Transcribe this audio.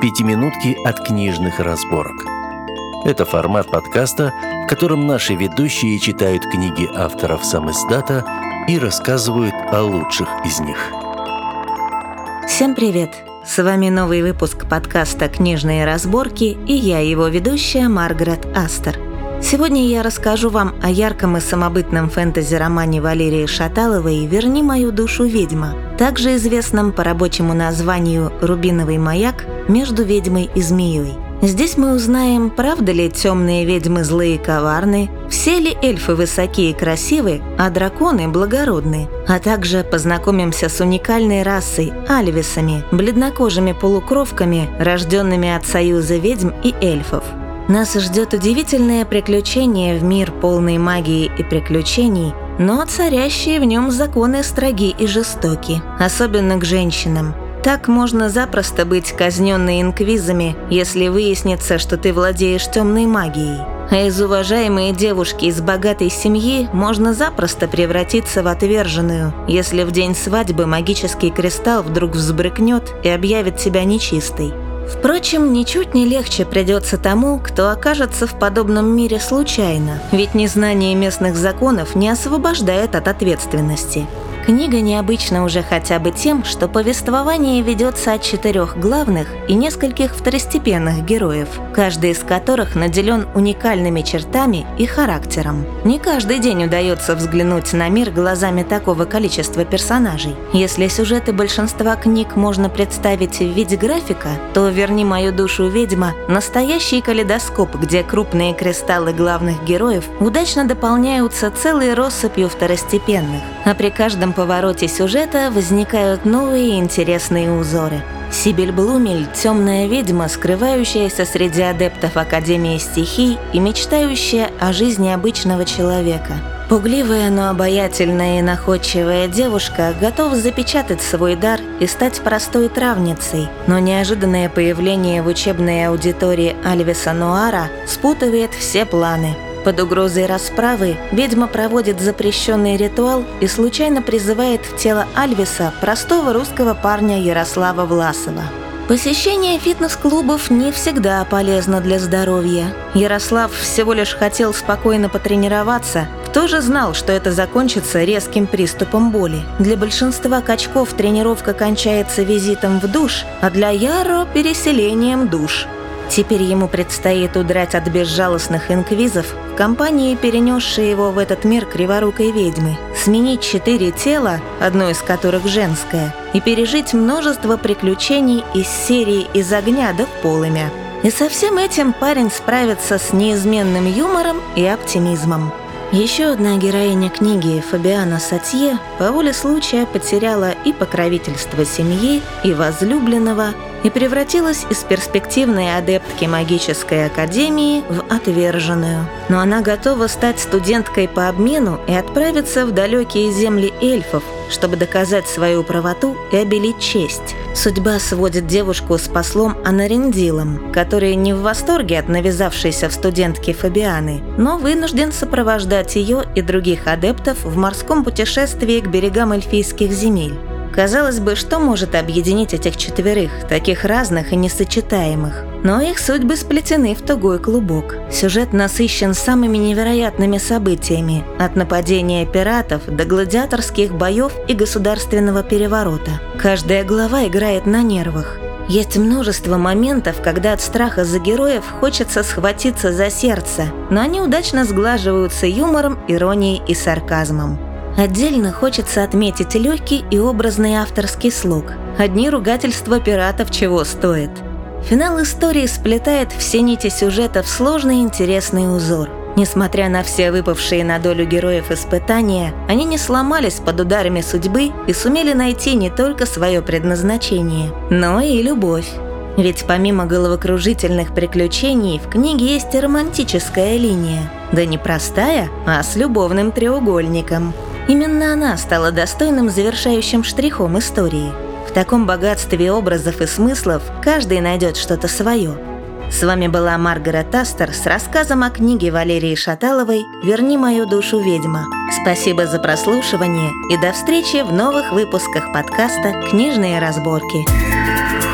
пятиминутки от книжных разборок. Это формат подкаста, в котором наши ведущие читают книги авторов сам издата и рассказывают о лучших из них. Всем привет! С вами новый выпуск подкаста «Книжные разборки» и я, его ведущая Маргарет Астер – Сегодня я расскажу вам о ярком и самобытном фэнтези-романе Валерии Шаталовой «Верни мою душу, ведьма», также известном по рабочему названию «Рубиновый маяк» между ведьмой и змеей. Здесь мы узнаем, правда ли темные ведьмы злые и коварны, все ли эльфы высокие и красивы, а драконы благородны, а также познакомимся с уникальной расой – альвисами, бледнокожими полукровками, рожденными от союза ведьм и эльфов – нас ждет удивительное приключение в мир полной магии и приключений, но царящие в нем законы строги и жестоки, особенно к женщинам. Так можно запросто быть казненной инквизами, если выяснится, что ты владеешь темной магией. А из уважаемой девушки из богатой семьи можно запросто превратиться в отверженную, если в день свадьбы магический кристалл вдруг взбрыкнет и объявит себя нечистой. Впрочем, ничуть не легче придется тому, кто окажется в подобном мире случайно, ведь незнание местных законов не освобождает от ответственности. Книга необычна уже хотя бы тем, что повествование ведется от четырех главных и нескольких второстепенных героев, каждый из которых наделен уникальными чертами и характером. Не каждый день удается взглянуть на мир глазами такого количества персонажей. Если сюжеты большинства книг можно представить в виде графика, то «Верни мою душу, ведьма» — настоящий калейдоскоп, где крупные кристаллы главных героев удачно дополняются целой россыпью второстепенных, а при каждом повороте сюжета возникают новые интересные узоры. Сибель Блумель – темная ведьма, скрывающаяся среди адептов Академии стихий и мечтающая о жизни обычного человека. Пугливая, но обаятельная и находчивая девушка готова запечатать свой дар и стать простой травницей, но неожиданное появление в учебной аудитории Альвиса Нуара спутывает все планы – под угрозой расправы ведьма проводит запрещенный ритуал и случайно призывает в тело Альвиса простого русского парня Ярослава Власова. Посещение фитнес-клубов не всегда полезно для здоровья. Ярослав всего лишь хотел спокойно потренироваться, кто же знал, что это закончится резким приступом боли? Для большинства качков тренировка кончается визитом в душ, а для Яро – переселением душ – Теперь ему предстоит удрать от безжалостных инквизов в компании, перенесшей его в этот мир криворукой ведьмы, сменить четыре тела, одно из которых женское, и пережить множество приключений из серии «Из огня до полымя». И со всем этим парень справится с неизменным юмором и оптимизмом. Еще одна героиня книги, Фабиана Сатье, по воле случая потеряла и покровительство семьи, и возлюбленного, и превратилась из перспективной адептки магической академии в отверженную. Но она готова стать студенткой по обмену и отправиться в далекие земли эльфов, чтобы доказать свою правоту и обелить честь. Судьба сводит девушку с послом Анариндилом, который не в восторге от навязавшейся в студентке Фабианы, но вынужден сопровождать ее и других адептов в морском путешествии к берегам эльфийских земель. Казалось бы, что может объединить этих четверых, таких разных и несочетаемых? Но их судьбы сплетены в тугой клубок. Сюжет насыщен самыми невероятными событиями, от нападения пиратов до гладиаторских боев и государственного переворота. Каждая глава играет на нервах. Есть множество моментов, когда от страха за героев хочется схватиться за сердце, но они удачно сглаживаются юмором, иронией и сарказмом. Отдельно хочется отметить легкий и образный авторский слог. Одни ругательства пиратов чего стоят. Финал истории сплетает все нити сюжета в сложный интересный узор. Несмотря на все выпавшие на долю героев испытания, они не сломались под ударами судьбы и сумели найти не только свое предназначение, но и любовь. Ведь помимо головокружительных приключений в книге есть и романтическая линия. Да не простая, а с любовным треугольником – Именно она стала достойным завершающим штрихом истории. В таком богатстве образов и смыслов каждый найдет что-то свое. С вами была Маргарет Астер с рассказом о книге Валерии Шаталовой «Верни мою душу, ведьма». Спасибо за прослушивание и до встречи в новых выпусках подкаста «Книжные разборки».